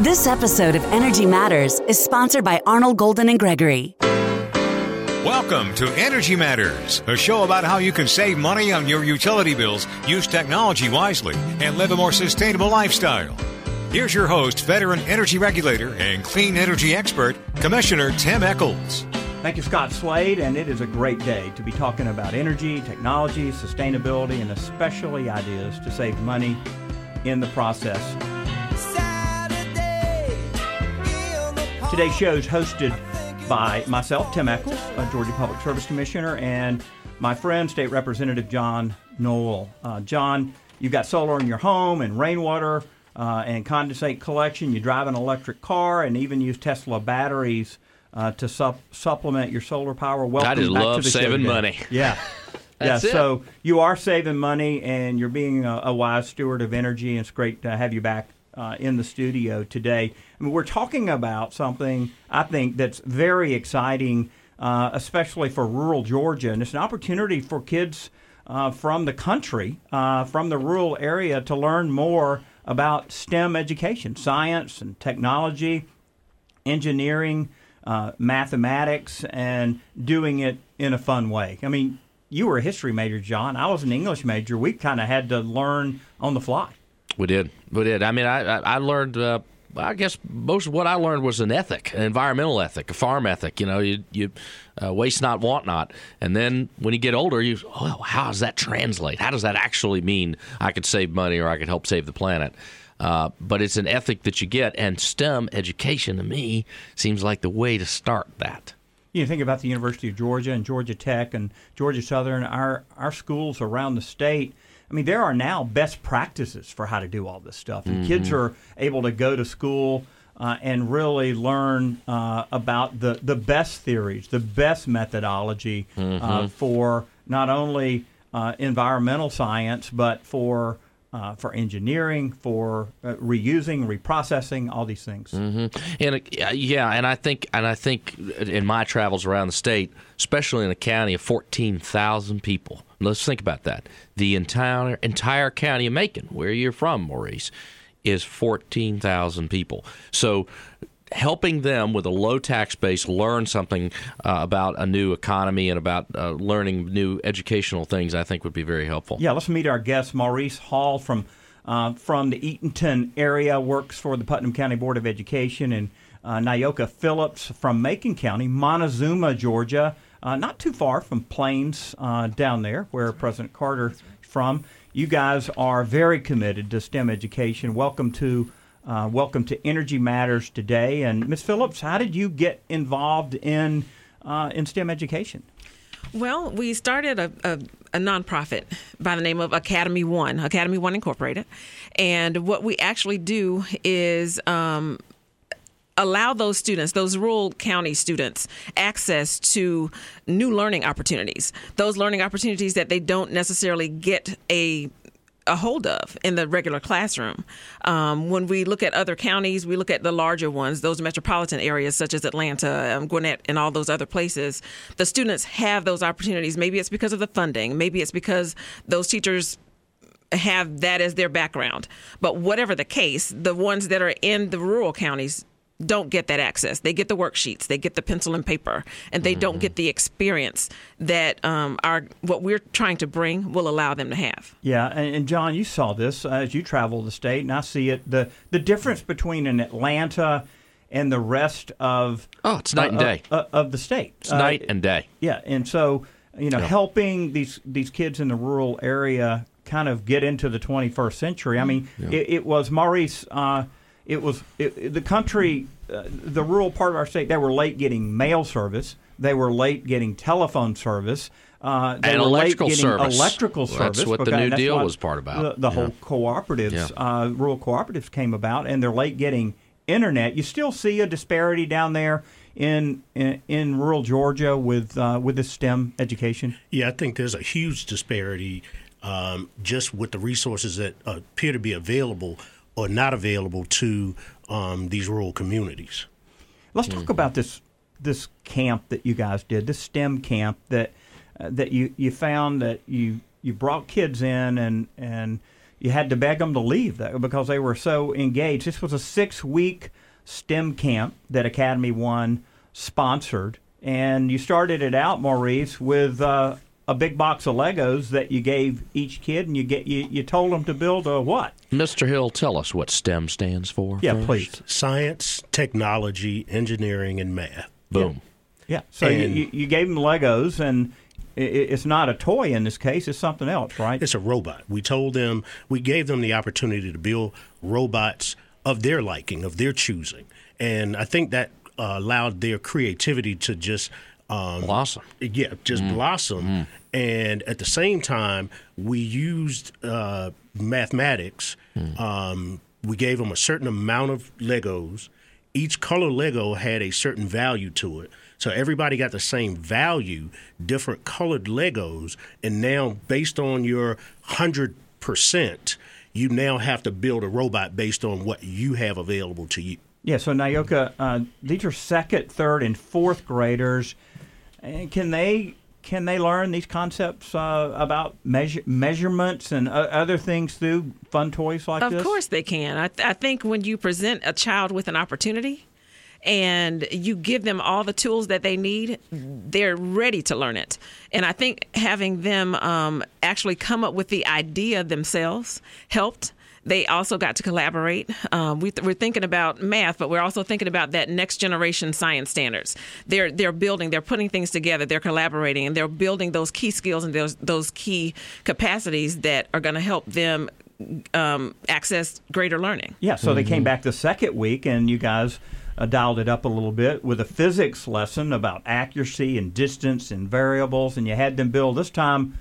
This episode of Energy Matters is sponsored by Arnall Golden and Gregory. Welcome to Energy Matters, a show about how you can save money on your utility bills, use technology wisely, and live a more sustainable lifestyle. Here's your host, veteran energy regulator and clean energy expert, Commissioner Tim Echols. Thank you, Scott Slade, and it is a great day to be talking about energy, technology, sustainability, and especially ideas to save money in the process. Today's show is hosted by myself, Tim Echols, a Georgia Public Service Commissioner, and my friend, State Representative John Noel. Uh, John, you've got solar in your home and rainwater uh, and condensate collection. You drive an electric car and even use Tesla batteries uh, to sup- supplement your solar power. Welcome I just back love to the show saving today. money. Yeah. yeah, That's it. so you are saving money and you're being a, a wise steward of energy. And it's great to have you back uh, in the studio today. I mean, we're talking about something I think that's very exciting, uh, especially for rural Georgia. And it's an opportunity for kids uh, from the country, uh, from the rural area, to learn more about STEM education, science and technology, engineering, uh, mathematics, and doing it in a fun way. I mean, you were a history major, John. I was an English major. We kind of had to learn on the fly. We did. We did. I mean, I I, I learned. Uh, I guess most of what I learned was an ethic, an environmental ethic, a farm ethic. You know, you you uh, waste not, want not. And then when you get older, you oh, how does that translate? How does that actually mean I could save money or I could help save the planet? Uh, but it's an ethic that you get, and STEM education to me seems like the way to start that. You think about the University of Georgia and Georgia Tech and Georgia Southern, our, our schools around the state. I mean, there are now best practices for how to do all this stuff. And kids are able to go to school uh, and really learn uh, about the, the best theories, the best methodology uh, for not only uh, environmental science, but for uh, for engineering, for uh, reusing, reprocessing, all these things. And uh, yeah, and I think and I think in my travels around the state, especially in a county of fourteen thousand people. Let's think about that. The entire entire county of Macon, where you're from, Maurice, is fourteen thousand people. So. Helping them with a low tax base learn something uh, about a new economy and about uh, learning new educational things, I think would be very helpful. Yeah, let's meet our guest, Maurice Hall from uh, from the Eatonton area, works for the Putnam County Board of Education, and uh, Nyoka Phillips from Macon County, Montezuma, Georgia, uh, not too far from Plains uh, down there, where President Carter from. You guys are very committed to STEM education. Welcome to uh, welcome to Energy Matters today. And Ms. Phillips, how did you get involved in uh, in STEM education? Well, we started a, a, a nonprofit by the name of Academy One, Academy One Incorporated. And what we actually do is um, allow those students, those rural county students, access to new learning opportunities. Those learning opportunities that they don't necessarily get a a hold of in the regular classroom. Um, when we look at other counties, we look at the larger ones, those metropolitan areas such as Atlanta, um, Gwinnett, and all those other places. The students have those opportunities. Maybe it's because of the funding. Maybe it's because those teachers have that as their background. But whatever the case, the ones that are in the rural counties don't get that access. They get the worksheets, they get the pencil and paper, and they don't get the experience that um, our what we're trying to bring will allow them to have. Yeah, and, and John, you saw this uh, as you travel the state, and I see it. the The difference between an Atlanta and the rest of Oh, it's night and uh, day. uh, of the state. It's night and day. Yeah, and so you know, helping these these kids in the rural area kind of get into the 21st century. I mean, it, it was Maurice. Uh, it was it, it- the country, uh, the rural part of our state. They were late getting mail service. They were late getting telephone service. Uh, And electrical service. electrical Well, service. that's what the New Deal was part about. The, the Yeah. whole cooperatives, Yeah. uh, rural cooperatives came about, and they're late getting internet. You still see a disparity down there in in, in rural Georgia with uh, with the STEM education. Yeah, I think there's a huge disparity um, just with the resources that appear to be available or not available to um, these rural communities. Let's talk about this this camp that you guys did, this STEM camp that uh, that you, you found that you you brought kids in and and you had to beg them to leave though, because they were so engaged. This was a six week STEM camp that Academy One sponsored, and you started it out, Maurice, with uh, a big box of Legos that you gave each kid, and you get you, you told them to build a what? Mr. Hill, tell us what STEM stands for. Yeah, first. please. Science, technology, engineering, and math. Boom. Yeah. So you, And- you, you gave them Legos, and i- i it's not a toy in this case; it's something else, right? It's a robot. We told them, we gave them the opportunity to build robots of their liking, of their choosing. And I think that uh, allowed their creativity to just. Um, Blossom. Yeah, just blossom. And at the same time, we used uh, mathematics. Um, we gave them a certain amount of Legos. Each color Lego had a certain value to it. So everybody got the same value, different colored Legos. And now, based on your 100%, you now have to build a robot based on what you have available to you. Yeah. So Nayoka, uh, these are second, third, and fourth graders. And can they can they learn these concepts uh, about measure, measurements and uh, other things through fun toys like Of this? Of course they can. I, th- I think when you present a child with an opportunity and you give them all the tools that they need, they're ready to learn it. And I think having them um, actually come up with the idea themselves helped. They also got to collaborate. Um, we th- we're thinking about math, but we're also thinking about that next generation science standards. They're they're building, they're putting things together, they're collaborating, and they're building those key skills and those those key capacities that are going to help them um, access greater learning. Yeah, so they Mm-hmm. came back the second week, and you guys uh, dialed it up a little bit with a physics lesson about accuracy and distance and variables, and you had them build this time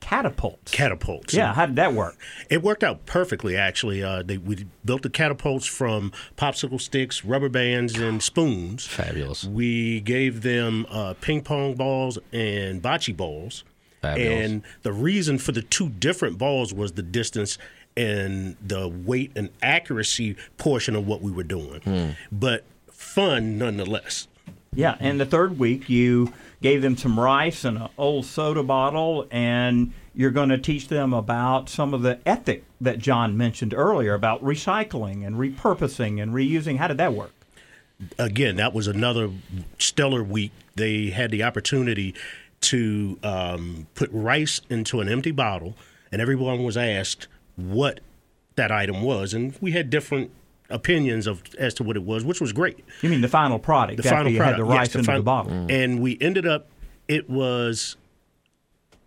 catapults. Catapults. yeah, how did that work? It worked out perfectly, actually. Uh, they, we built the catapults from popsicle sticks, rubber bands, and spoons. Fabulous. We gave them uh, ping pong balls and bocce balls. Fabulous. And the reason for the two different balls was the distance and the weight and accuracy portion of what we were doing. Hmm. But fun nonetheless. Yeah, and the third week you gave them some rice and an old soda bottle, and you're going to teach them about some of the ethic that John mentioned earlier about recycling and repurposing and reusing. How did that work? again, that was another stellar week. They had the opportunity to um, put rice into an empty bottle, and everyone was asked what that item was, and we had different opinions of as to what it was, which was great. You mean the final product The final product, had the yes, rice into the fin- bottle? and we ended up. It was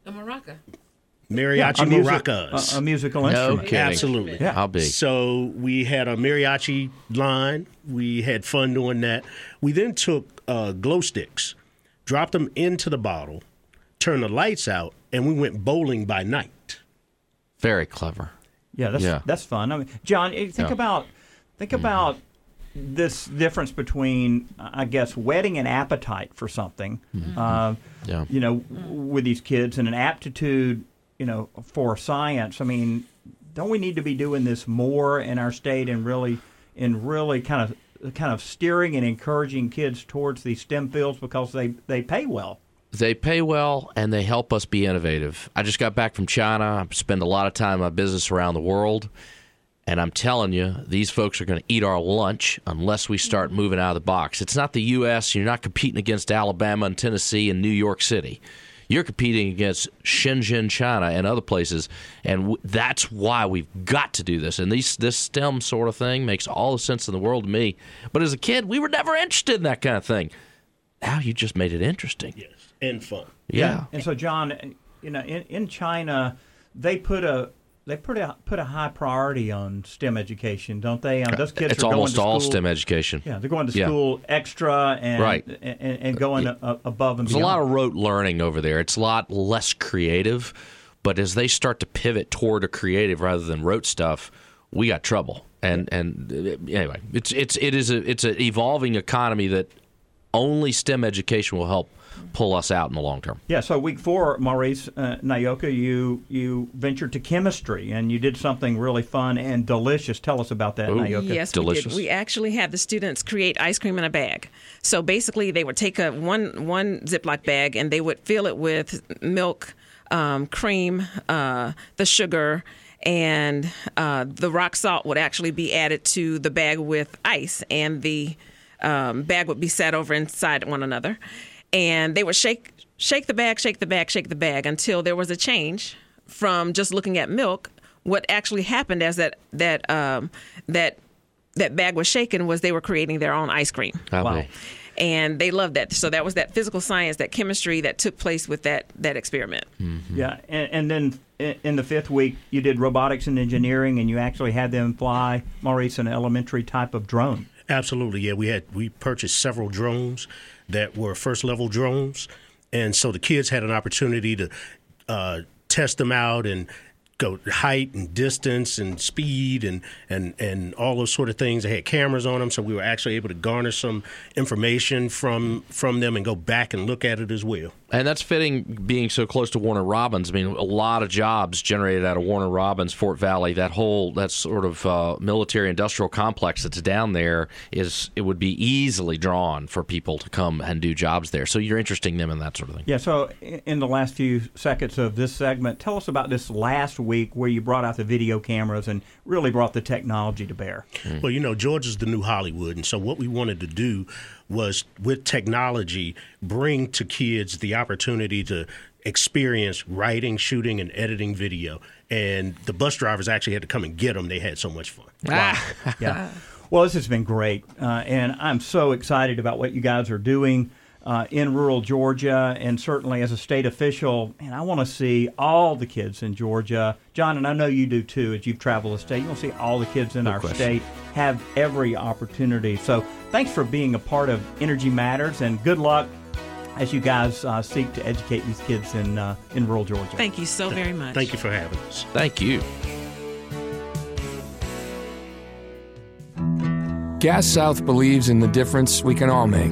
A maraca. mariachi a, music- maracas. a, a musical No instrument. kidding. Absolutely. Yeah. How big? So we had a mariachi line. We had fun doing that. We then took uh, glow sticks, dropped them into the bottle, turned the lights out, and we went bowling by night. Very clever. Yeah, that's Yeah. that's fun. I mean, John, think Yeah. about think mm-hmm. about this difference between, I guess, whetting an appetite for something, mm-hmm. uh, Yeah. you know, mm. with these kids, and an aptitude, you know, for science. I mean, don't we need to be doing this more in our state and really, and really kind of, kind of steering and encouraging kids towards these STEM fields because they they pay well. They pay well and they help us be innovative. I just got back from China. I spend a lot of time in my business around the world. And I'm telling you, these folks are going to eat our lunch unless we start moving out of the box. It's not the U.S. You're not competing against Alabama and Tennessee and New York City. You're competing against Shenzhen, China, and other places, and w- that's why we've got to do this. And these, this STEM sort of thing makes all the sense in the world to me. But as a kid, we were never interested in that kind of thing. Now you just made it interesting. Yes, and fun. Yeah. And so, John, you know, in, in China, they put a they put a put a high priority on STEM education, don't they? Um, those kids it's are almost going to school. It's almost all school, STEM education. Yeah, they're going to Yeah. school extra and Right. and, and going a, above and There's a lot of rote learning over there. It's a lot less creative, but as they start to pivot toward a creative rather than rote stuff, we got trouble. And and uh, anyway, it's it's it is a it's an evolving economy that only STEM education will help pull us out in the long term. Yeah, so week four, Maurice uh, Nayoka, you you ventured to chemistry and you did something really fun and delicious. Tell us about that, Nayoka. Yes, Delicious. we did. We actually had the students create ice cream in a bag. So basically, they would take a one one Ziploc bag and they would fill it with milk, um, cream, uh, the sugar, and uh, the rock salt would actually be added to the bag with ice, and the um, bag would be set over inside one another, and they would shake shake the bag, shake the bag, shake the bag until there was a change from just looking at milk. What actually happened as that that um, that that bag was shaken was they were creating their own ice cream. Wow. And they loved that. So that was that physical science, that chemistry that took place with that that experiment. Yeah, and, and then in the fifth week, you did robotics and engineering, and you actually had them fly Maurice an elementary type of drone. Absolutely, yeah. We had we purchased several drones that were first level drones, and so the kids had an opportunity to uh, test them out and go height and distance and speed and and and all those sort of things. They had cameras on them, so we were actually able to garner some information from from them and go back and look at it as well. And that's fitting being so close to Warner Robins. I mean, a lot of jobs generated out of Warner Robins, Fort Valley, that whole that sort of uh, military industrial complex that's down there is it would be easily drawn for people to come and do jobs there. So you're interesting them in that sort of thing. Yeah, so in the last few seconds of this segment, tell us about this last week where you brought out the video cameras and really brought the technology to bear. Well, you know, Georgia's the new Hollywood, and so what we wanted to do was, with technology, bring to kids the opportunity to experience writing, shooting, and editing video. And the bus drivers actually had to come and get them. They had so much fun. Wow. yeah. Well, this has been great, uh, and I'm so excited about what you guys are doing uh, in rural Georgia, and certainly as a state official. And I want to see all the kids in Georgia, John, and I know you do too. As you've traveled the state, you want to see all the kids in our state have every opportunity. So, thanks for being a part of Energy Matters, and good luck as you guys uh, seek to educate these kids in uh, in rural Georgia. Thank you so very much. Thank you for having us. Thank you. Gas South believes in the difference we can all make,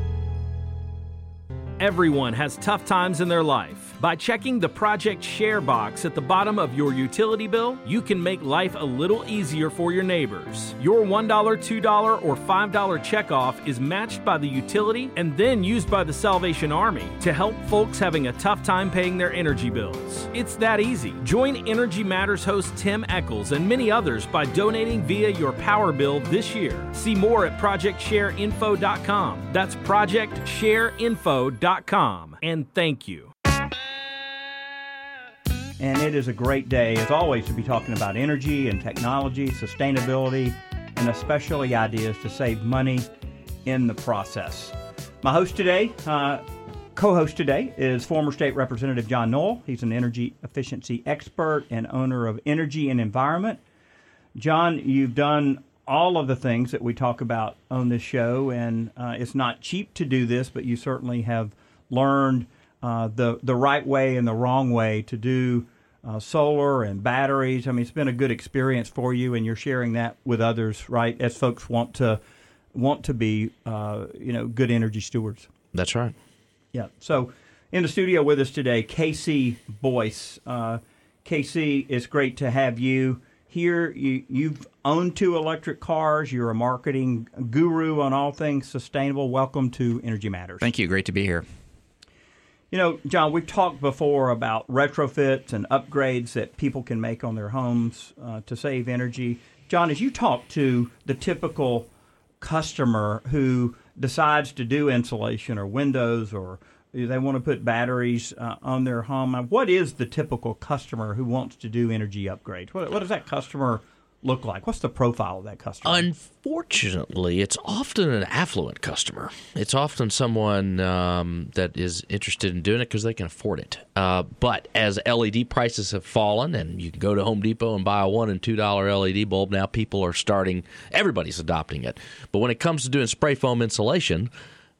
Everyone has tough times in their life. By checking the Project Share box at the bottom of your utility bill, you can make life a little easier for your neighbors. Your $1, $2, or $5 checkoff is matched by the utility and then used by the Salvation Army to help folks having a tough time paying their energy bills. It's that easy. Join Energy Matters host Tim Echols and many others by donating via your power bill this year. See more at projectshareinfo.com. That's projectshareinfo.com. And thank you. And it is a great day, as always, to be talking about energy and technology, sustainability, and especially ideas to save money in the process. My host today, uh, co host today, is former State Representative John Noel. He's an energy efficiency expert and owner of Energy and Environment. John, you've done all of the things that we talk about on this show, and uh, it's not cheap to do this, but you certainly have learned uh, the the right way and the wrong way to do uh, solar and batteries. I mean, it's been a good experience for you, and you're sharing that with others, right? As folks want to want to be, uh, you know, good energy stewards. That's right. Yeah. So, in the studio with us today, KC Boyce. Uh, KC, it's great to have you here. You, you've owned two electric cars. You're a marketing guru on all things sustainable. Welcome to Energy Matters. Thank you. Great to be here. You know, John, we've talked before about retrofits and upgrades that people can make on their homes uh, to save energy. John, as you talk to the typical customer who decides to do insulation or windows or they want to put batteries uh, on their home, what is the typical customer who wants to do energy upgrades? What, what does that customer look like? What's the profile of that customer? Unfortunately, it's often an affluent customer. It's often someone um, that is interested in doing it because they can afford it. Uh, but as LED prices have fallen, and you can go to Home Depot and buy a one and two dollar LED bulb, now people are starting. Everybody's adopting it. But when it comes to doing spray foam insulation,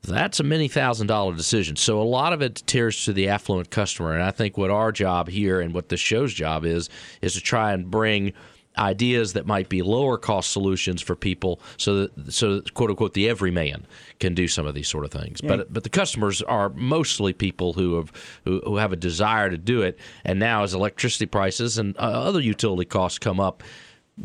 that's a many thousand dollar decision. So a lot of it tears to the affluent customer. And I think what our job here and what the show's job is is to try and bring ideas that might be lower cost solutions for people so that so that, quote unquote the everyman can do some of these sort of things Yeah. but but the customers are mostly people who have who, who have a desire to do it and now as electricity prices and uh, other utility costs come up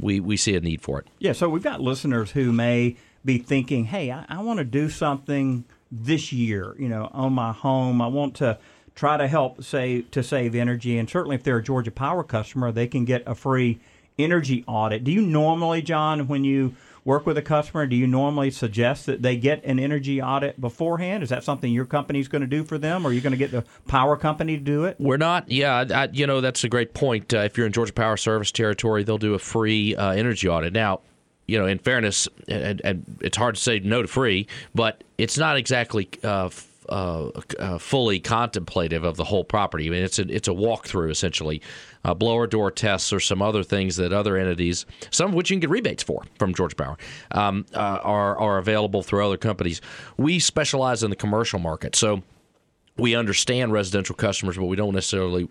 we we see a need for it Yeah, so we've got listeners who may be thinking, hey, I, I want to do something this year, you know, on my home. I want to try to help save to save energy. And certainly if they're a Georgia Power customer, they can get a free energy audit. Do you normally, John, when you work with a customer, do you normally suggest that they get an energy audit beforehand? Is that something your company's going to do for them, or are you going to get the power company to do it? We're not. Yeah, I, you know that's a great point. Uh, if you're in Georgia Power Service territory, they'll do a free uh, energy audit. Now, you know, in fairness, and, and it's hard to say no to free, but it's not exactly. Uh, uh, uh, fully contemplative of the whole property. I mean, it's a it's a walkthrough essentially. Uh, blower door tests or some other things that other entities, some of which you can get rebates for from Georgia Power, um, uh, are are available through other companies. We specialize in the commercial market, so we understand residential customers, but we don't necessarily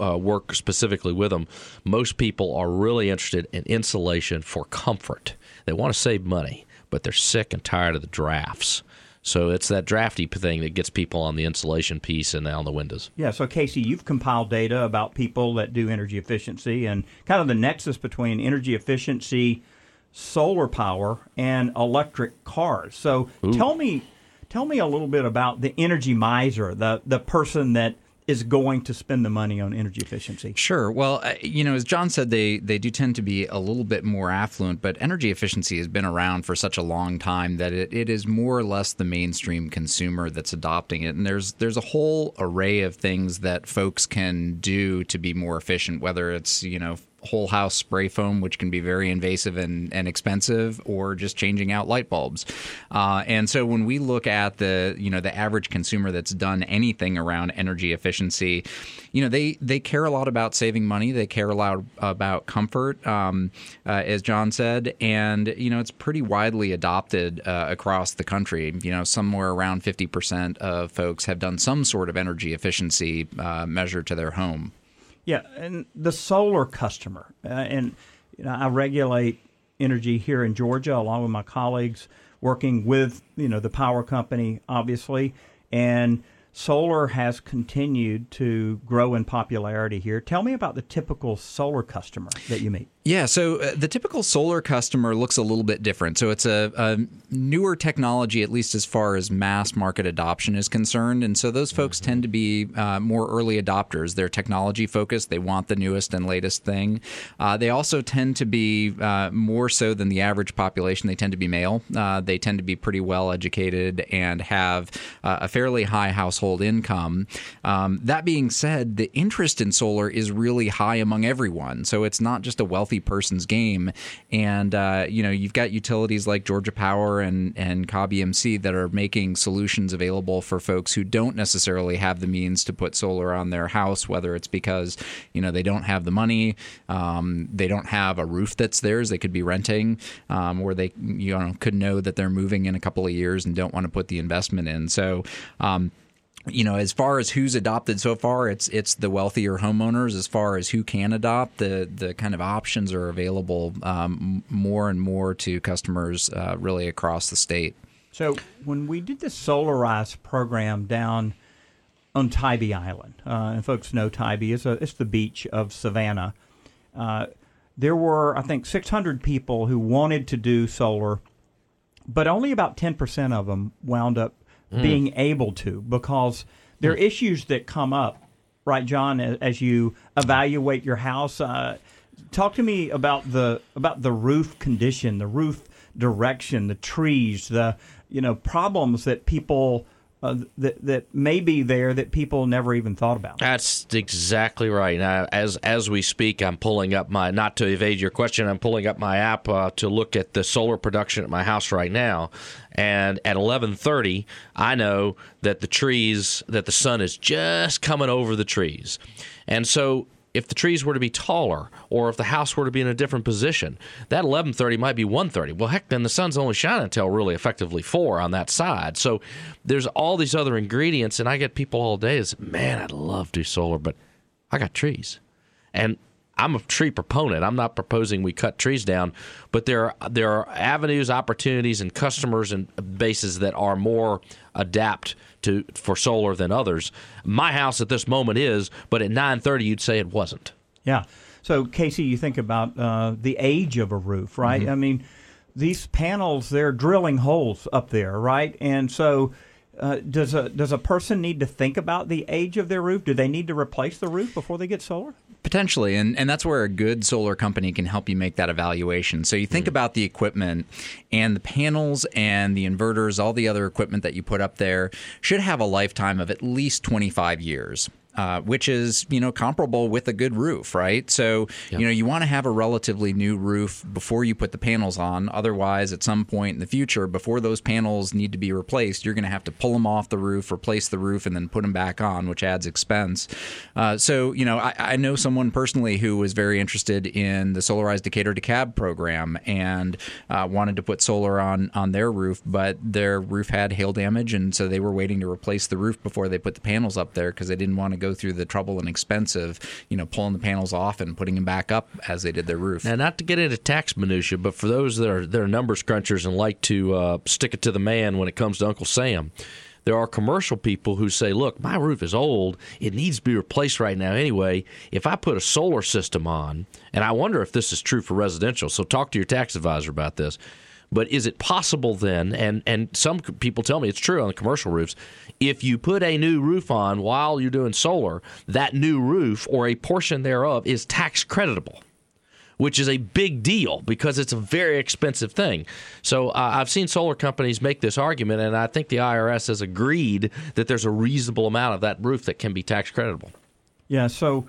uh, work specifically with them. Most people are really interested in insulation for comfort. They want to save money, but they're sick and tired of the drafts. So it's that drafty thing that gets people on the insulation piece and on the windows. Yeah, so KC, you've compiled data about people that do energy efficiency and kind of the nexus between energy efficiency, solar power, and electric cars. So tell me, tell me a little bit about the energy miser, the the person that is going to spend the money on energy efficiency. Sure. Well, you know, as John said, they they do tend to be a little bit more affluent, but energy efficiency has been around for such a long time that it, it is more or less the mainstream consumer that's adopting it. And there's there's a whole array of things that folks can do to be more efficient, whether it's you know whole house spray foam, which can be very invasive and, and expensive, or just changing out light bulbs. Uh, and so when we look at the you know the average consumer that's done anything around energy efficiency, you know they they care a lot about saving money. They care a lot about comfort, um, uh, as John said, and you know it's pretty widely adopted uh, across the country. You know somewhere around fifty percent of folks have done some sort of energy efficiency uh, measure to their home. Yeah, and the solar customer, uh, and you know, I regulate energy here in Georgia along with my colleagues, working with you know the power company, obviously, and solar has continued to grow in popularity here. Tell me about the typical solar customer that you meet. Yeah, so uh, the typical solar customer looks a little bit different. So it's a, a newer technology, at least as far as mass market adoption is concerned. And so those folks tend to be uh, more early adopters. They're technology focused, they want the newest and latest thing. Uh, they also tend to be uh, more so than the average population, they tend to be male. Uh, they tend to be pretty well educated and have a fairly high household income. Um, that being said, the interest in solar is really high among everyone. So it's not just a wealthy person's game. And, uh, you know, you've got utilities like Georgia Power and, and Cobb that are making solutions available for folks who don't necessarily have the means to put solar on their house, whether it's because, you know, they don't have the money, um, they don't have a roof that's theirs, they could be renting, um, or they, you know, could know that they're moving in a couple of years and don't want to put the investment in. So, um, you know, as far as who's adopted so far, it's it's the wealthier homeowners. As far as who can adopt, the the kind of options are available um, more and more to customers uh, really across the state. So when we did the Solarize program down on Tybee Island, uh, and folks know Tybee is it's the beach of Savannah. Uh, there were, I think, 600 people who wanted to do solar, but only about 10% of them wound up being able to because there are issues that come up, right, John, as, as you evaluate your house. Uh, talk to me about the about the roof condition, the roof direction, the trees, the you know problems that people uh, that that may be there that people never even thought about. That's exactly right. Now, as as we speak, I'm pulling up my not to evade your question. I'm pulling up my app uh, to look at the solar production at my house right now, and at 11:30, I know that the trees that the sun is just coming over the trees, and so if the trees were to be taller or if the house were to be in a different position, that 11:30 might be 1:30. Well, heck, then the sun's only shining until really effectively 4 on that side. So there's all these other ingredients and I get people all day is, "Man, I'd love to do solar, but I got trees." And I'm a tree proponent. I'm not proposing we cut trees down, but there are, there are avenues, opportunities, and customers and bases that are more adapt to for solar than others. My house at this moment is, but at 9:30 you'd say it wasn't. Yeah. So KC, you think about uh, the age of a roof, right? Mm-hmm. I mean, these panels they're drilling holes up there, right? And so. Uh, does a does a person need to think about the age of their roof? Do they need to replace the roof before they get solar? Potentially, and, and that's where a good solar company can help you make that evaluation. So you think mm-hmm. about the equipment and the panels and the inverters, all the other equipment that you put up there should have a lifetime of at least 25 years. Uh, which is you know comparable with a good roof, right? So you know you want to have a relatively new roof before you put the panels on. Otherwise, at some point in the future, before those panels need to be replaced, you're going to have to pull them off the roof, replace the roof, and then put them back on, which adds expense. Uh, so you know I, I know someone personally who was very interested in the Solarized Decatur DeKalb program and uh, wanted to put solar on on their roof, but their roof had hail damage, and so they were waiting to replace the roof before they put the panels up there because they didn't want to go through the trouble and expense of you know pulling the panels off and putting them back up as they did their roof. Now, not to get into tax minutia, but for those that are that are numbers crunchers and like to uh, stick it to the man when it comes to Uncle Sam, there are commercial people who say, "Look, my roof is old; it needs to be replaced right now anyway. If I put a solar system on, and I wonder if this is true for residential. So talk to your tax advisor about this." But is it possible then, and, and some people tell me it's true on the commercial roofs, if you put a new roof on while you're doing solar, that new roof or a portion thereof is tax creditable? Which is a big deal because it's a very expensive thing. So uh, I've seen solar companies make this argument, and I think the IRS has agreed that there's a reasonable amount of that roof that can be tax creditable. Yeah. So,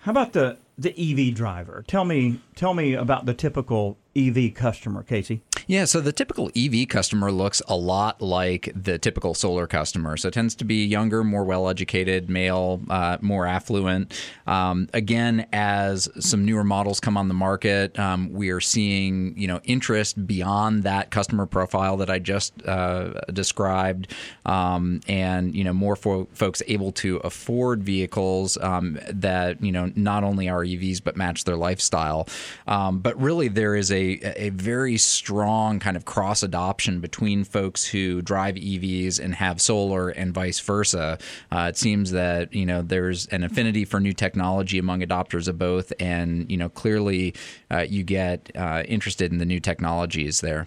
how about the the EV driver? Tell me tell me about the typical EV customer, KC. Yeah, so the typical EV customer looks a lot like the typical solar customer. So it tends to be younger, more well educated, male, uh, more affluent. Um, again, as some newer models come on the market, um, we are seeing you know interest beyond that customer profile that I just uh, described, um, and you know more fo- folks able to afford vehicles um, that you know not only are EVs but match their lifestyle. Um, but really, there is a a very strong kind of cross adoption between folks who drive EVs and have solar and vice versa. Uh, it seems that you know there's an affinity for new technology among adopters of both, and you know clearly uh, you get uh, interested in the new technologies there.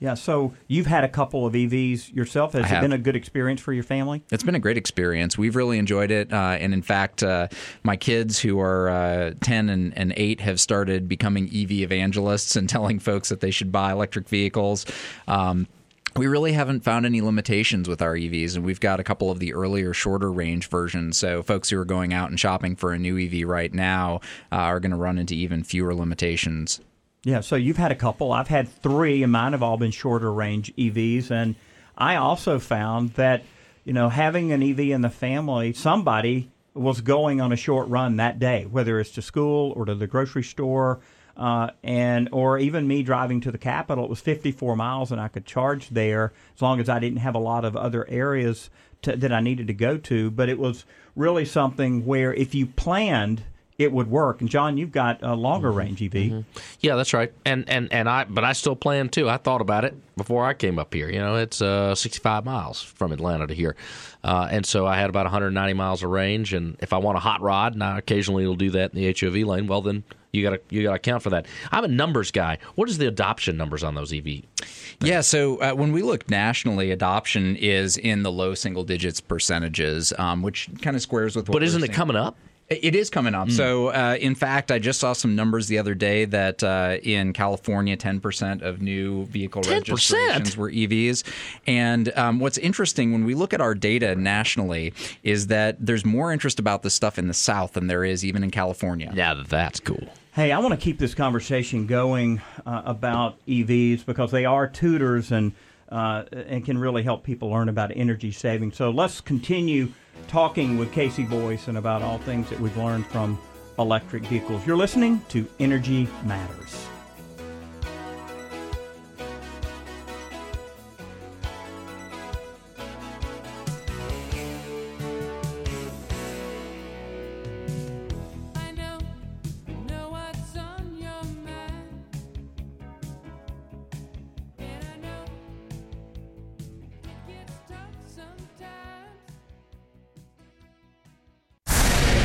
Yeah, so you've had a couple of EVs yourself. Has it been a good experience for your family? It's been a great experience. We've really enjoyed it. Uh, and in fact, uh, my kids who are uh, 10 and, and 8 have started becoming EV evangelists and telling folks that they should buy electric vehicles. Um, we really haven't found any limitations with our EVs, and we've got a couple of the earlier, shorter range versions. So, folks who are going out and shopping for a new EV right now uh, are going to run into even fewer limitations. Yeah, so you've had a couple. I've had three, and mine have all been shorter range EVs. And I also found that, you know, having an EV in the family, somebody was going on a short run that day, whether it's to school or to the grocery store, uh, and or even me driving to the Capitol. It was 54 miles, and I could charge there as long as I didn't have a lot of other areas to, that I needed to go to. But it was really something where if you planned it would work. And John, you've got a longer range EV. Yeah, that's right. And and and I, but I still plan too. I thought about it before I came up here. You know, it's uh, 65 miles from Atlanta to here, uh, and so I had about 190 miles of range. And if I want a hot rod, and I occasionally will do that in the HOV lane, well then you got to you got to account for that. I'm a numbers guy. What is the adoption numbers on those EV? Yeah, so uh, when we look nationally, adoption is in the low single digits percentages, um, which kind of squares with what. But we're isn't it seeing. coming up? It is coming up. So, uh, in fact, I just saw some numbers the other day that uh, in California, 10% of new vehicle 10%? registrations were EVs. And um, what's interesting when we look at our data nationally is that there's more interest about this stuff in the South than there is even in California. Yeah, that's cool. Hey, I want to keep this conversation going uh, about EVs because they are tutors and uh, and can really help people learn about energy saving. So let's continue talking with KC Boyce and about all things that we've learned from electric vehicles. You're listening to Energy Matters.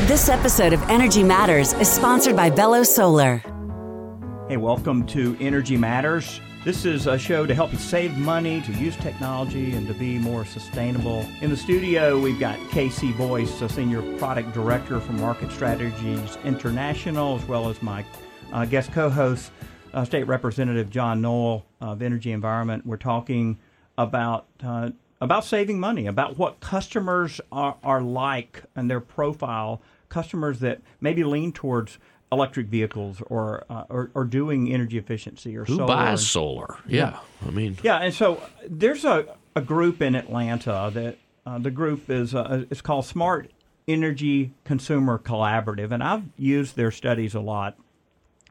This episode of Energy Matters is sponsored by Bello Solar. Hey, welcome to Energy Matters. This is a show to help you save money, to use technology, and to be more sustainable. In the studio, we've got KC Boyce, a senior product director for Market Strategies International, as well as my uh, guest co-host, uh, State Representative John Noel of Energy Environment. We're talking about uh, about saving money, about what customers are, are like and their profile. Customers that maybe lean towards electric vehicles or, uh, or or doing energy efficiency or Who solar. buys solar? Yeah. I mean, Yeah, and so there's a, a group in Atlanta that uh, the group is uh, it's called Smart Energy Consumer Collaborative, and I've used their studies a lot,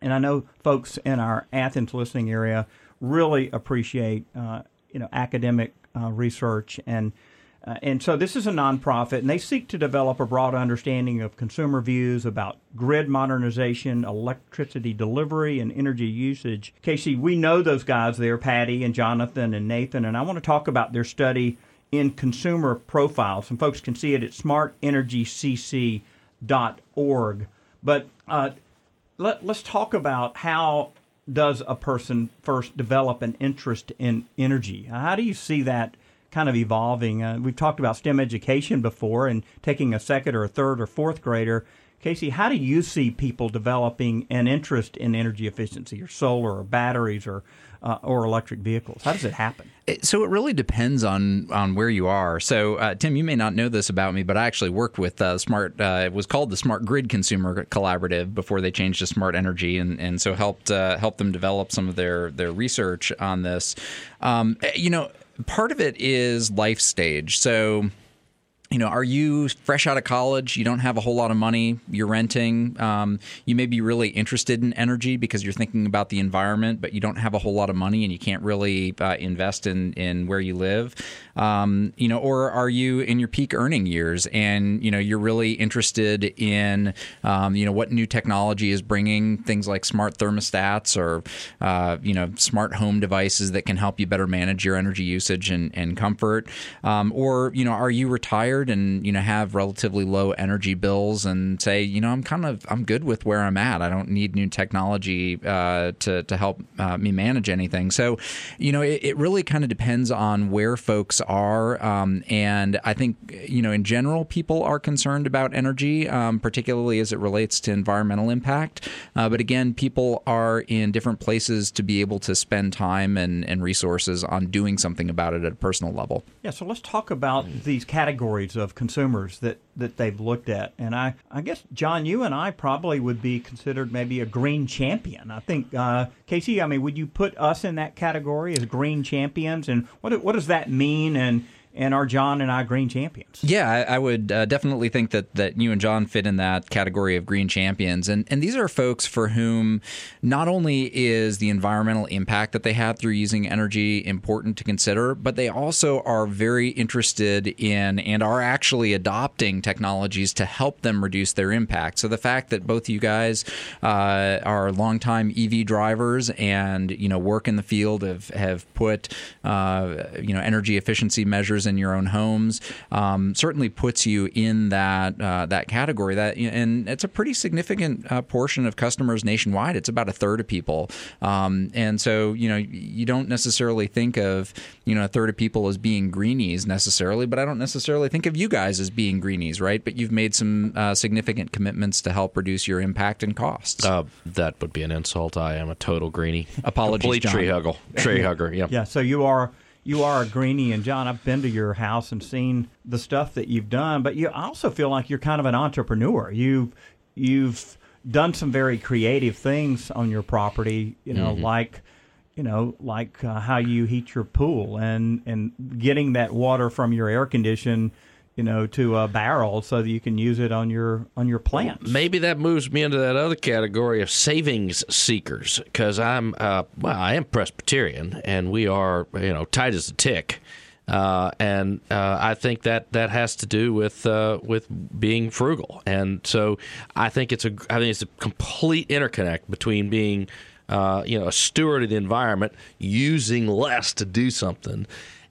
and I know folks in our Athens listening area really appreciate uh, you know academic uh, research and. Uh, and so this is a nonprofit, and they seek to develop a broad understanding of consumer views about grid modernization, electricity delivery, and energy usage. KC, we know those guys there, Patty and Jonathan and Nathan, and I want to talk about their study in consumer profiles. And folks can see it at smartenergycc.org. But uh, let, let's talk about how does a person first develop an interest in energy? How do you see that kind of evolving? Uh, we've talked about STEM education before and taking a second or a third or fourth grader. KC, how do you see people developing an interest in energy efficiency or solar or batteries or uh, or electric vehicles? How does it happen? It- So it really depends on on where you are. So uh, Tim, you may not know this about me, but I actually worked with uh, Smart. Uh, it was called the Smart Grid Consumer Collaborative before they changed to Smart Energy, and and so helped uh, helped them develop some of their their research on this. Um, you know, part of it is life stage. So you know, are you fresh out of college? You don't have a whole lot of money. You're renting. Um, you may be really interested in energy because you're thinking about the environment, but you don't have a whole lot of money and you can't really uh, invest in in where you live. Um, you know, or are you in your peak earning years and you know you're really interested in um, you know what new technology is bringing things like smart thermostats or uh, you know smart home devices that can help you better manage your energy usage and, and comfort. Um, or you know, are you retired and you know have relatively low energy bills and say you know I'm kind of I'm good with where I'm at. I don't need new technology uh, to to help uh, me manage anything. So you know it, it really kind of depends on where folks are. Um, and I think you know in general people are concerned about energy, um, particularly as it relates to environmental impact. Uh, but again, people are in different places to be able to spend time and, and resources on doing something about it at a personal level. Yeah, so let's talk about these categories of consumers that, that they've looked at. And I, I guess, John, you and I probably would be considered maybe a green champion. I think, uh, KC, I mean, would you put us in that category as green champions? And what, what does that mean? And, and are John and I green champions? Yeah, I, I would uh, definitely think that, that you and John fit in that category of green champions. And, and these are folks for whom not only is the environmental impact that they have through using energy important to consider, but they also are very interested in and are actually adopting technologies to help them reduce their impact. So the fact that both you guys uh, are longtime EV drivers and you know work in the field have have put uh, you know energy efficiency measures in your own homes um, certainly puts you in that uh, that category. That and it's a pretty significant uh, portion of customers nationwide. It's about a third of people, um, and so you know you don't necessarily think of you know a third of people as being greenies necessarily, but I don't necessarily think of you guys as being greenies, right? But you've made some uh, significant commitments to help reduce your impact and costs. Uh, that would be an insult. I am a total greenie. Apologies, Complete John. tree hugger. Tree hugger. Yeah. Yeah, so you are you are a greenie, and John, I've been to your house and seen the stuff that you've done. But you I also feel like you're kind of an entrepreneur. You've you've done some very creative things on your property. You know, like you know, like uh, how you heat your pool and and getting that water from your air condition. You know, to a barrel so that you can use it on your on your plants. Maybe that moves me into that other category of savings seekers because I'm, uh, well, I am Presbyterian and we are, you know, tight as a tick. Uh, and uh, I think that that has to do with uh, with being frugal, and so I think it's a I think it's a complete interconnect between being uh, you know a steward of the environment, using less to do something,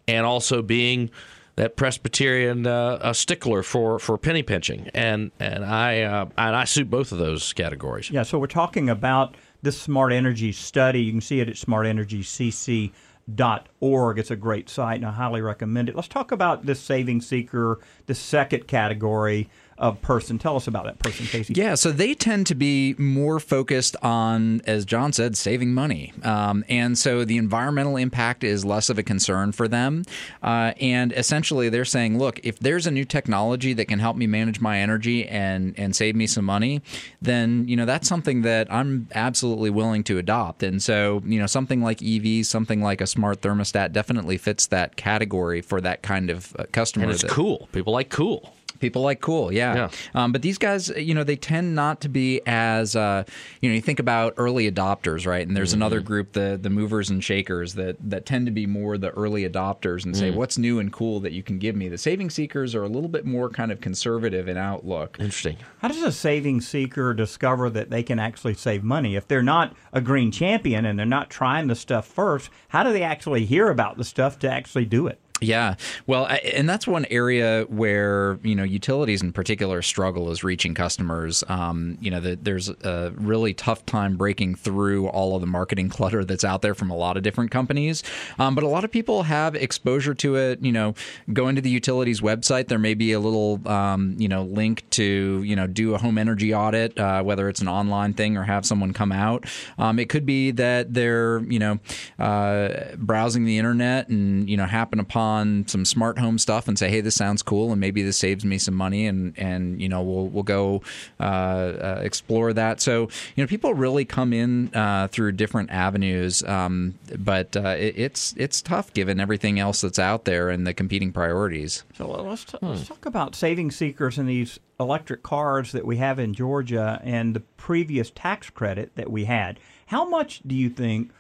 and also being that Presbyterian uh, a stickler for, for penny pinching, and and I uh, and I suit both of those categories. Yeah, so we're talking about this smart energy study. You can see it at smartenergycc.org. It's a great site, and I highly recommend it. Let's talk about this saving seeker, the second category of person. Tell us about that person, KC. Yeah, so they tend to be more focused on, as John said, saving money. Um, and so the environmental impact is less of a concern for them. Uh, and essentially, they're saying, look, if there's a new technology that can help me manage my energy and, and save me some money, then, you know, that's something that I'm absolutely willing to adopt. And so, you know, something like EVs, something like a smart thermostat definitely fits that category for that kind of uh, customer. And it's that- cool. People like cool. People like cool, yeah. Yeah. Um, but these guys, you know, they tend not to be as, uh, you know, you think about early adopters, right? And there's another group, the the movers and shakers, that that tend to be more the early adopters and say, what's new and cool that you can give me? The saving seekers are a little bit more kind of conservative in outlook. Interesting. How does a saving seeker discover that they can actually save money? If they're not a green champion and they're not trying the stuff first, how do they actually hear about the stuff to actually do it? Yeah, well, and that's one area where you know utilities in particular struggle is reaching customers. Um, you know, the, there's a really tough time breaking through all of the marketing clutter that's out there from a lot of different companies. Um, but a lot of people have exposure to it. You know, going to the utilities website, there may be a little um, you know link to you know do a home energy audit, uh, whether it's an online thing or have someone come out. Um, it could be that they're you know uh, browsing the internet and you know happen upon some smart home stuff and say, hey, this sounds cool, and maybe this saves me some money, and and you know we'll we'll go uh, uh, explore that. So you know people really come in uh, through different avenues, um, but uh, it, it's it's tough given everything else that's out there and the competing priorities. So let's, t- let's talk about saving seekers and these electric cars that we have in Georgia and the previous tax credit that we had. How much do you think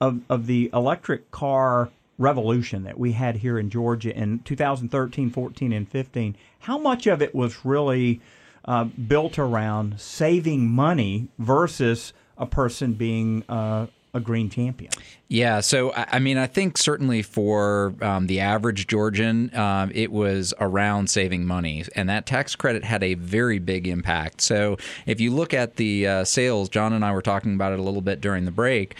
of, of the electric car revolution that we had here in Georgia in 2013, 14, and 15, how much of it was really uh, built around saving money versus a person being uh, a green champion? Yeah, so I mean, I think certainly for um, the average Georgian, um, it was around saving money, and that tax credit had a very big impact. So if you look at the uh, sales, John and I were talking about it a little bit during the break.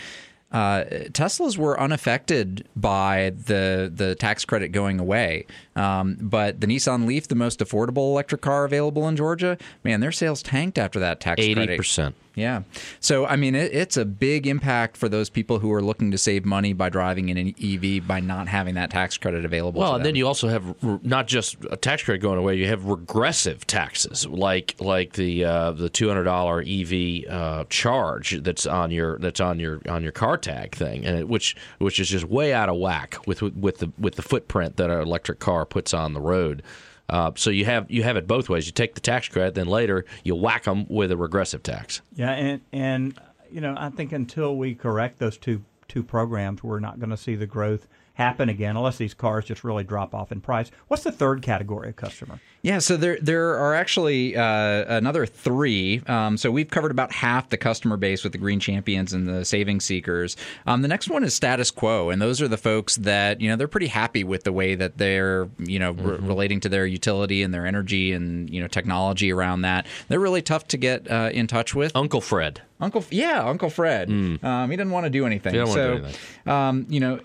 Uh, Teslas were unaffected by the the tax credit going away, um, but the Nissan Leaf, the most affordable electric car available in Georgia, man, their sales tanked after that tax credit. Eighty percent. Yeah. So, I mean, it, it's a big impact for those people who are looking to save money by driving in an EV by not having that tax credit available. Well, and then you also have r- not just a tax credit going away. You have regressive taxes, like like the uh, the two hundred dollar EV uh, charge that's on your that's on your on your car tag thing, and it, which which is just way out of whack with with the with the footprint that an electric car puts on the road. Uh, so you have you have it both ways. You take the tax credit, then later you whack them with a regressive tax. Yeah, and and you know, I think until we correct those two two programs, we're not going to see the growth happen again unless these cars just really drop off in price. What's the third category of customer? Yeah, so there there are actually uh, another three. Um, so we've covered about half the customer base with the Green Champions and the Saving Seekers. Um, the next one is status quo, and those are the folks that you know they're pretty happy with the way that they're you know re- relating to their utility and their energy and you know technology around that. They're really tough to get uh, in touch with. Uncle Fred. Uncle, yeah, Uncle Fred. Um, he didn't want to do anything. He didn't so, wanna do anything. Um, you know,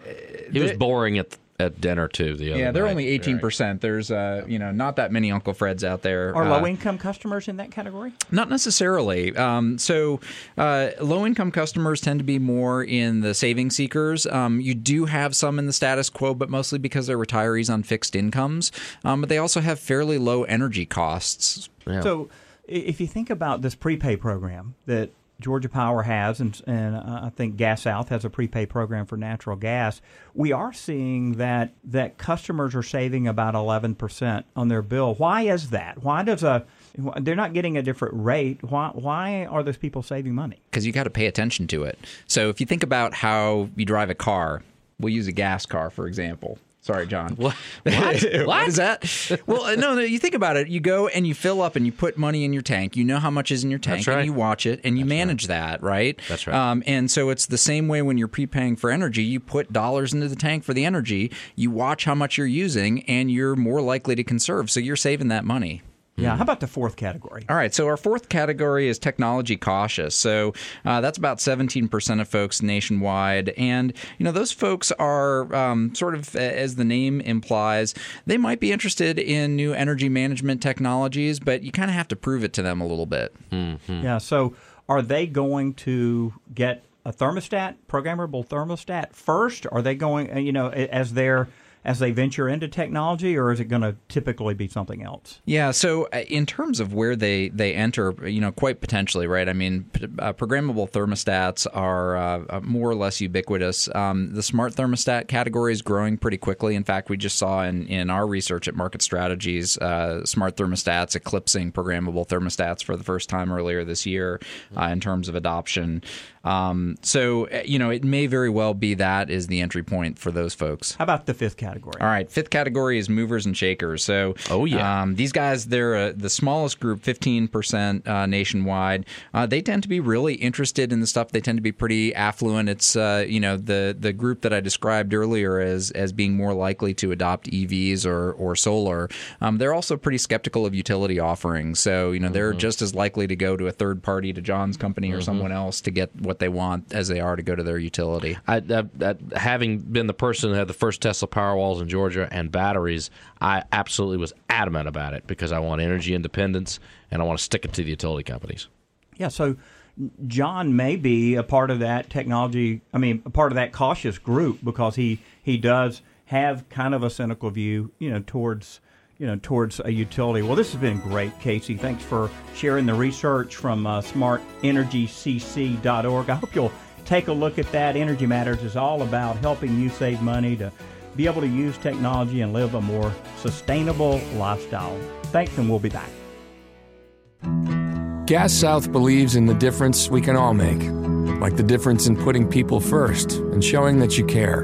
He was boring at at dinner too. The other yeah, they're night. only eighteen percent. There's uh, you know, not that many Uncle Freds out there. Are Uh, low income customers in that category? Not necessarily. Um, so, uh, low income customers tend to be more in the saving seekers. Um, you do have some in the status quo, but mostly because they're retirees on fixed incomes. Um, but they also have fairly low energy costs. So, if you think about this prepay program that Georgia Power has, and, and uh, I think Gas South has a prepay program for natural gas, we are seeing that that customers are saving about eleven percent on their bill. Why is that? Why does a they're not getting a different rate? Why why are those people saving money? because you got to pay attention to it. So if you think about how you drive a car, we'll use a gas car for example. Sorry, John. What? what? What? is that? Well, uh, no, no. You think about it. You go and you fill up and you put money in your tank. You know how much is in your tank, right. and you watch it and you manage that, right? That's right. Um, and so it's the same way when you're prepaying for energy. You put dollars into the tank for the energy. You watch how much you're using, and you're more likely to conserve. So you're saving that money. Yeah. How about the fourth category? All right, so our fourth category is technology cautious. So uh, that's about 17% of folks nationwide. And, you know, those folks are um, sort of, as the name implies, they might be interested in new energy management technologies, but you kind of have to prove it to them a little bit. Yeah. So are they going to get a thermostat, programmable thermostat first? Are they going, uh, you know, as they're as they venture into technology, or is it going to typically be something else? Yeah. So uh, in terms of where they they enter, you know, quite potentially, right? I mean, uh, programmable thermostats are uh, uh, more or less ubiquitous. Um, the smart thermostat category is growing pretty quickly. In fact, we just saw in in our research at Market Strategies, uh, smart thermostats eclipsing programmable thermostats for the first time earlier this year uh, in terms of adoption. Um, so uh, you know, it may very well be that is the entry point for those folks. How about the fifth category? All right, fifth category is movers and shakers. So, Oh, yeah. um, these guys they're uh, the smallest group, fifteen percent uh, nationwide. Uh, they tend to be really interested in the stuff. They tend to be pretty affluent. It's uh, you know the the group that I described earlier as as being more likely to adopt EVs or or solar. Um, they're also pretty skeptical of utility offerings. So you know they're Mm-hmm. just as likely to go to a third party, to John's company or someone else to get what they want as they are to go to their utility. I, I, I, having been the person who had the first Tesla Powerwalls in Georgia and batteries, I absolutely was adamant about it because I want energy independence and I want to stick it to the utility companies. Yeah, so John may be a part of that technology. I mean, a part of that cautious group because he he does have kind of a cynical view, you know, towards you know towards a utility. Well, this has been great, KC. Thanks for sharing the research from uh, SmartEnergyCC.org. I hope you'll take a look at that. Energy Matters is all about helping you save money to be able to use technology and live a more sustainable lifestyle. Thanks, and we'll be back. Gas South believes in the difference we can all make, like the difference in putting people first and showing that you care.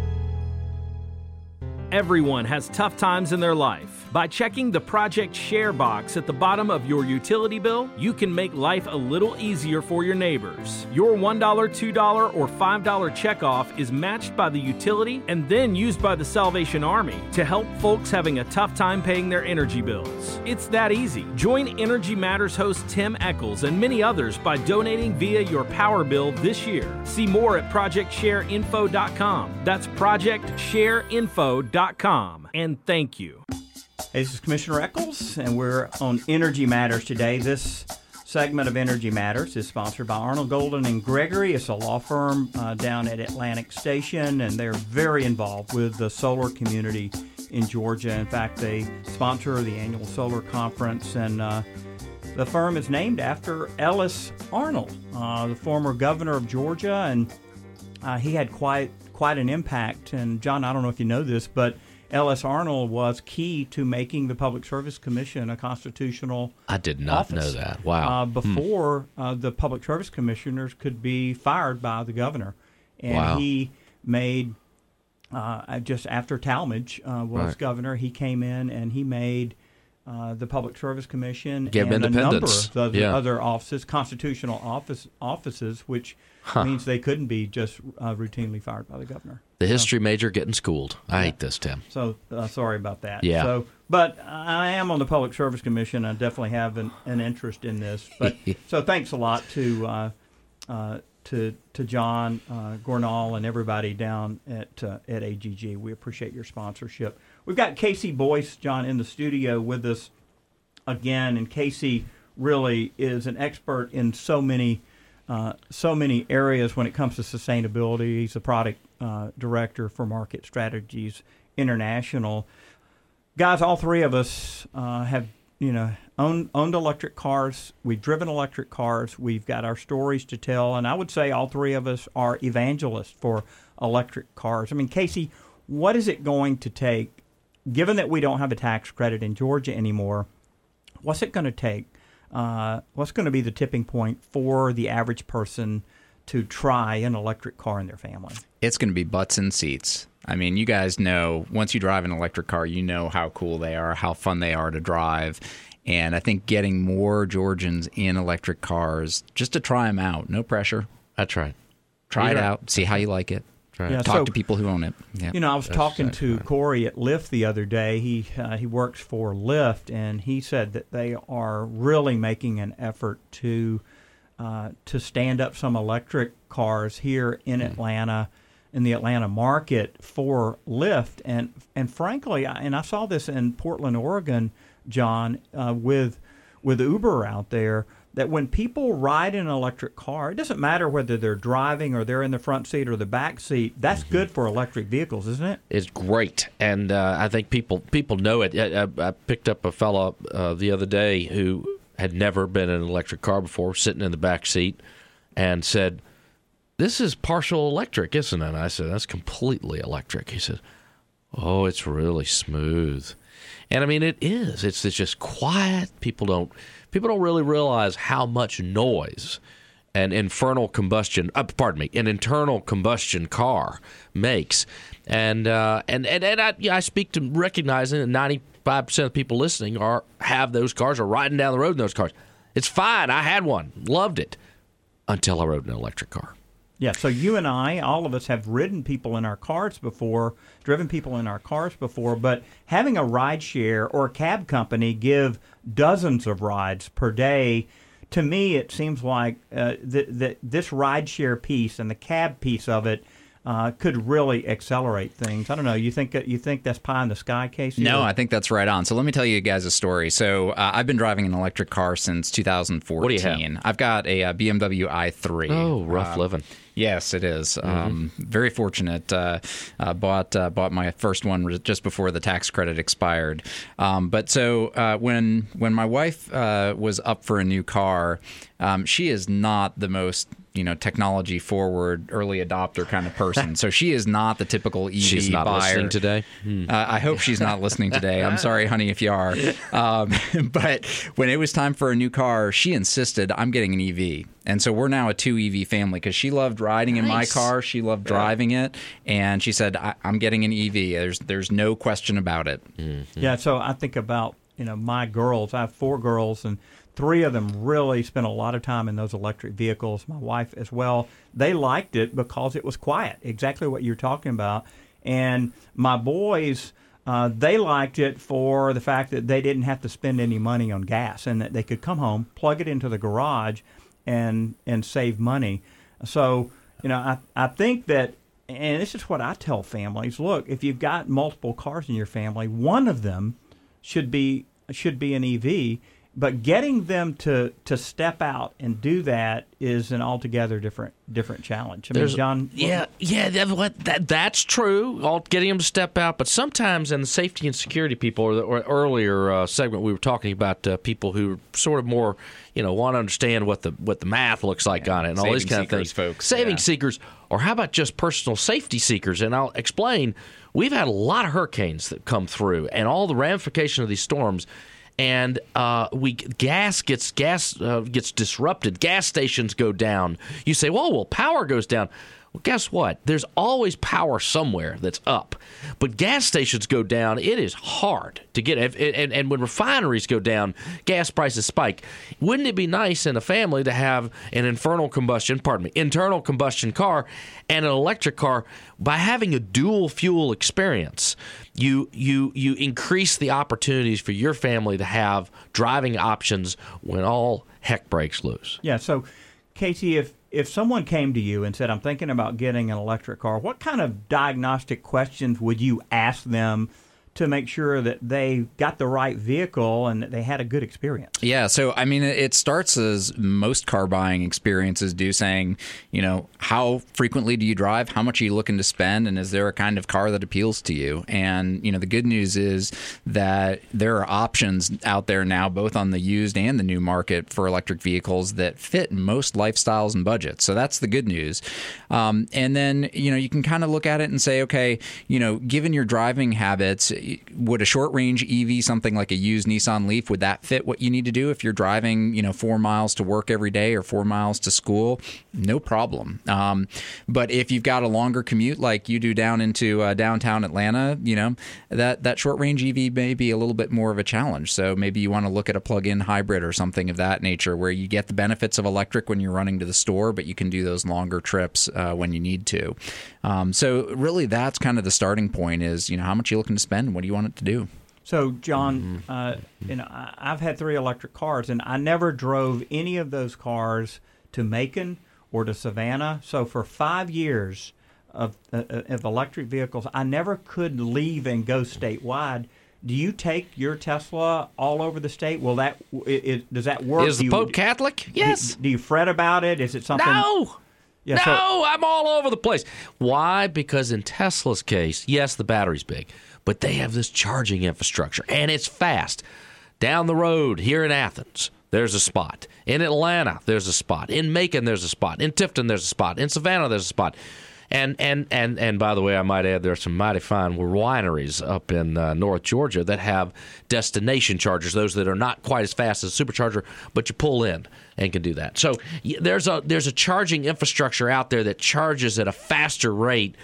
Everyone has tough times in their life. By checking the Project Share box at the bottom of your utility bill, you can make life a little easier for your neighbors. Your $1, $2, or $5 checkoff is matched by the utility and then used by the Salvation Army to help folks having a tough time paying their energy bills. It's that easy. Join Energy Matters host Tim Echols and many others by donating via your power bill this year. See more at projectshareinfo.com. That's projectshareinfo.com. And thank you. Hey, this is Commissioner Echols, and we're on Energy Matters today. This segment of Energy Matters is sponsored by Arnall Golden and Gregory. It's a law firm uh, down at Atlantic Station, and they're very involved with the solar community in Georgia. In fact, they sponsor the annual solar conference, and uh, the firm is named after Ellis Arnall, uh, the former governor of Georgia, and uh, he had quite quite an impact. And John, I don't know if you know this, but Ellis Arnall was key to making the Public Service Commission a constitutional. I did not office. know that. Wow. Uh, before uh, the public service commissioners could be fired by the governor, and Wow. he made uh, just after Talmadge uh, was Right. governor, he came in and he made. Uh, the Public Service Commission Gave and a number of other, Yeah. other offices, constitutional office offices, which means they couldn't be just uh, routinely fired by the governor. the history major getting schooled. I hate this, Tim. So uh, sorry about that. Yeah. So, but I am on the Public Service Commission. I definitely have an, an interest in this. But so thanks a lot to uh, uh, to to John uh, Gornall and everybody down at uh, at AGG. We appreciate your sponsorship. We've got KC Boyce, John, in the studio with us again, and KC really is an expert in so many. Uh, so many areas when it comes to sustainability. He's the product uh, director for Market Strategies International. Guys, all three of us uh, have you know, owned, owned electric cars. We've driven electric cars. We've got our stories to tell. And I would say all three of us are evangelists for electric cars. I mean, KC, what is it going to take, given that we don't have a tax credit in Georgia anymore? What's it going to take? Uh, what's going to be the tipping point for the average person to try an electric car in their family? It's going to be butts and seats. I mean, you guys know once you drive an electric car, you know how cool they are, how fun they are to drive. And I think getting more Georgians in electric cars just to try them out, no pressure. That's right. Try it Yeah. out, see how you like it. Yeah, Talk so- to people who own it. Yeah. You know, I was That's talking to right. Corey at Lyft the other day. He uh, he works for Lyft, and he said that they are really making an effort to uh, to stand up some electric cars here in Hmm. Atlanta, in the Atlanta market for Lyft. And and frankly, I, and I saw this in Portland, Oregon, John, uh, with with Uber out there. That when people ride in an electric car, it doesn't matter whether they're driving or they're in the front seat or the back seat. That's Mm-hmm. good for electric vehicles, isn't it? it? is great, and uh, I think people people know it. I, I, I picked up a fellow uh, the other day who had never been in an electric car before, sitting in the back seat, and said, "This is partial electric, isn't it?" And I said, "That's completely electric." He said, "Oh, it's really smooth," and I mean it is. It's it's just quiet. People don't people don't really realize how much noise an infernal combustion uh, pardon me an internal combustion car makes. And uh, and and, and I, yeah, I speak to recognizing that 95% of people listening are have those cars or riding down the road in those cars. It's fine. I had one. Loved it. Until I rode an electric car Yeah, so you and I, all of us have ridden people in our cars before, driven people in our cars before, but having a ride share or a cab company give dozens of rides per day, to me, it seems like uh, that that this ride share piece and the cab piece of it uh, could really accelerate things. I don't know. You think you think that's pie in the sky, KC? No, I think that's right on. So let me tell you guys a story. So uh, I've been driving an electric car since 2014. What do you have? I've got a, uh BMW i3. oh rough Uh, living Yes, it is. Mm-hmm. Um, very fortunate. Uh, uh, bought uh, bought my first one just before the tax credit expired. Um, but so uh, when when my wife uh, was up for a new car, um, she is not the most you know technology forward early adopter kind of person. so she is not the typical EV she's not buyer. listening today Uh, I hope she's not listening today. I'm sorry, honey, if you are. Um, but when it was time for a new car, she insisted I'm getting an EV. And so we're now a two EV family because she loved riding in my car. She loved driving it. And she said, I- I'm getting an EV. There's, there's no question about it. Yeah, so I think about you know my girls. I have four girls, and three of them really spent a lot of time in those electric vehicles. My wife as well. They liked it because it was quiet. Exactly what you're talking about. And my boys. Uh, they liked it for the fact that they didn't have to spend any money on gas and that they could come home, plug it into the garage, and and save money. So you know, I I think that, and this is what I tell families: look, if you've got multiple cars in your family, one of them should be should be an EV. But getting them to, to step out and do that is an altogether different different challenge. I mean, There's- John, what- Yeah, yeah, that, that that's true. All getting them to step out, but sometimes in the safety and security people, or the or earlier uh, segment, we were talking about uh, people who sort of more, you know, want to understand what the what the math looks like on it and all these saving kind of things. folks, saving yeah. seekers, or how about just personal safety seekers? And I'll explain. We've had a lot of hurricanes that come through, and all the ramification of these storms and uh, we gas gets gas uh, gets disrupted. Gas stations go down. You say, "Well, well, power goes down." Well, guess what? There's always power somewhere that's up, but gas stations go down. It is hard to get, and, and when refineries go down, gas prices spike. Wouldn't it be nice in a family to have an infernal combustion, pardon me, internal combustion car and an electric car? By having a dual fuel experience, you you you increase the opportunities for your family to have driving options when all heck breaks loose. Yeah. So, KC, if if someone came to you and said, "I'm thinking about getting an electric car," what kind of diagnostic questions would you ask them to make sure that they got the right vehicle and that they had a good experience. Yeah, so I mean, it starts as most car buying experiences do, saying, you know, how frequently do you drive? How much are you looking to spend? And is there a kind of car that appeals to you? And, you know, the good news is that there are options out there now, both on the used and the new market for electric vehicles that fit most lifestyles and budgets. So that's the good news. Um, and then, you know, you can kind of look at it and say, okay, you know, given your driving habits, would a short range EV, something like a used Nissan Leaf, would that fit what you need to do if you're driving, you know, four miles to work every day or four miles to school? No problem. Um, but if you've got a longer commute like you do down into uh, downtown Atlanta, you know, that that short range EV may be a little bit more of a challenge. So maybe you want to look at a plug in hybrid or something of that nature, where you get the benefits of electric when you're running to the store, but you can do those longer trips uh, when you need to. Um, so really, that's kind of the starting point. Is you know how much you're looking to spend? What do you want it to do? So, John, uh, you know, I- I've had three electric cars, and I never drove any of those cars to Macon or to Savannah. So, for five years of, uh, of electric vehicles, I never could leave and go statewide. Do you take your Tesla all over the state? Will that it, it, does that work? Is Do the you- Pope Catholic? Yes. Do, do you fret about it? Is it something? No. Yeah, no, so- I'm all over the place. Why? Because in Tesla's case, yes, the battery's big, but they have this charging infrastructure and it's fast. Down the road here in Athens, there's a spot. In Atlanta, there's a spot. In Macon, there's a spot. In Tifton, there's a spot. In Savannah, there's a spot. And and and and by the way, I might add there are some mighty fine wineries up in uh, North Georgia that have destination chargers, those that are not quite as fast as a supercharger, but you pull in and can do that. So there's a there's a charging infrastructure out there that charges at a faster rate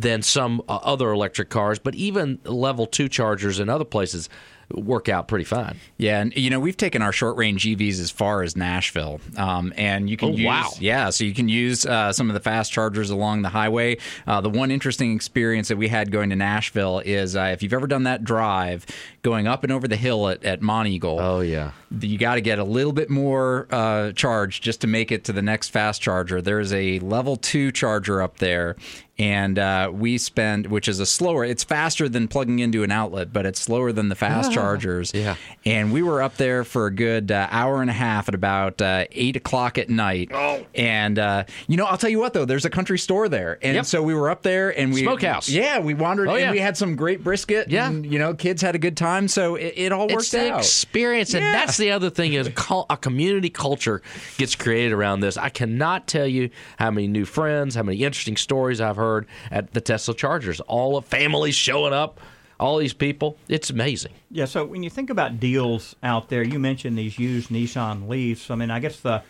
than some uh, other electric cars, but even level 2 chargers in other places work out pretty fine. Yeah, and you know we've taken our short range EVs as far as Nashville, um, and you can Oh, use wow. yeah, so you can use uh, some of the fast chargers along the highway. Uh, the one interesting experience that we had going to Nashville is uh, if you've ever done that drive going up and over the hill at, at Monteagle. Oh yeah. you got to get a little bit more uh, charge just to make it to the next fast charger. There's a level two charger up there, and uh, we spend, which is a slower. It's faster than plugging into an outlet, but it's slower than the fast chargers. Yeah. And we were up there for a good uh, hour and a half at about uh, eight o'clock at night. Oh. And uh, you know, I'll tell you what though, there's a country store there, and Yep. so we were up there and we Smokehouse. Yeah, we wandered Oh, and yeah. we had some great brisket. Yeah. and, you know, kids had a good time, so it, it all worked it's the out. experience, and Yeah. that's the other thing is a community culture gets created around this. I cannot tell you how many new friends, how many interesting stories I've heard at the Tesla chargers. All of families showing up, all these people. It's amazing. Yeah, so when you think about deals out there, you mentioned these used Nissan Leafs. I mean, I guess the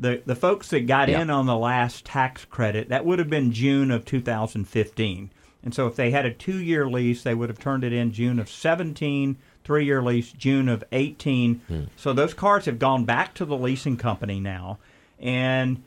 the, the folks that got Yeah. in on the last tax credit, that would have been June of 2015. And so if they had a two year lease, they would have turned it in June of 17, three year lease, June of 18. Hmm. So those cars have gone back to the leasing company now. And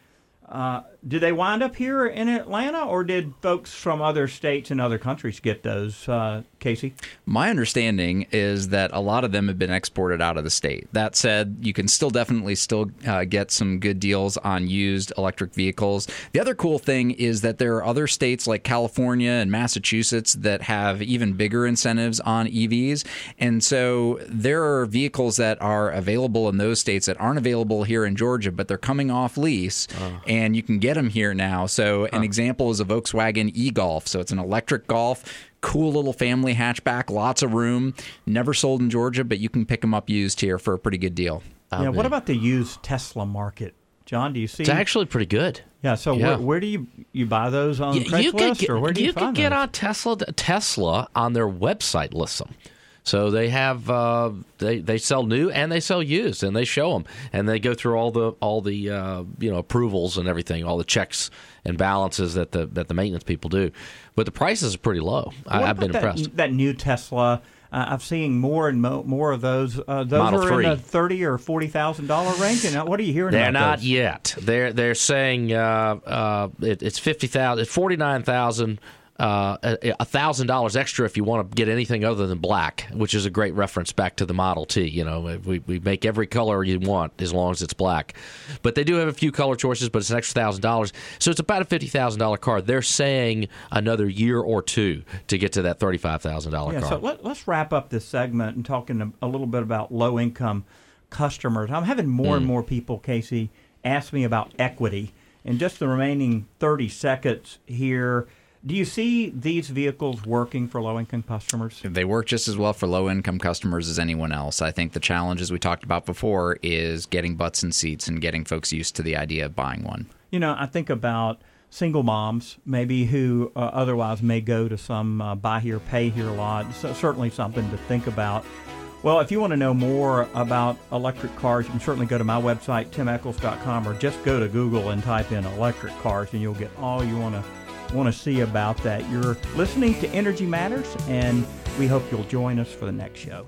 uh, did they wind up here in Atlanta, or did folks from other states and other countries get those, uh, KC? My understanding is that a lot of them have been exported out of the state. That said, you can still definitely still uh, get some good deals on used electric vehicles. The other cool thing is that there are other states like California and Massachusetts that have even bigger incentives on EVs, and so there are vehicles that are available in those states that aren't available here in Georgia, but they're coming off lease, and you can get them here now. So an example is a Volkswagen e-Golf. So it's an electric Golf cool little family hatchback, lots of room. Never sold in Georgia, but you can pick them up used here for a pretty good deal. yeah. Um, what about the used Tesla market, John? Do you see? It's actually pretty good. yeah. So Yeah. Where, where do you you buy those on Y- Craigslist, get, or where do you, you find could get those? on Tesla. Tesla on their website lists them. So they have uh, they they sell new and they sell used and they show them and they go through all the all the uh, you know approvals and everything, all the checks and balances that the that the maintenance people do. But the prices are pretty low. I, What I've been that, impressed. That new Tesla. Uh, I've seen more and mo- more of those. Uh, those Model are 3. in the thirty or forty thousand dollar range. And uh, what are you hearing? They're not those? yet. They're they're saying uh, uh, it, it's fifty thousand, it's forty nine thousand a thousand dollars extra if you want to get anything other than black, which is a great reference back to the Model T. You know, we, we make every color you want as long as it's black, but they do have a few color choices, but it's an extra thousand dollars, so it's about a fifty thousand dollar car. They're saying another year or two to get to that thirty five thousand dollar yeah, car. So let, us wrap up this segment and talking a, a little bit about low income customers. I'm having more mm. and more people, KC, ask me about equity. In just the remaining 30 seconds here, do you see these vehicles working for low income customers? They work just as well for low income customers as anyone else. I think the challenge, as we talked about before, is getting butts in seats and getting folks used to the idea of buying one. You know, I think about single moms, maybe who uh, otherwise may go to some uh, buy here, pay here lot. So certainly something to think about. Well, if you want to know more about electric cars, you can certainly go to my website, timechols.com, or just go to Google and type in electric cars, and you'll get all you want to want to see about that. You're listening to Energy Matters, and we hope you'll join us for the next show.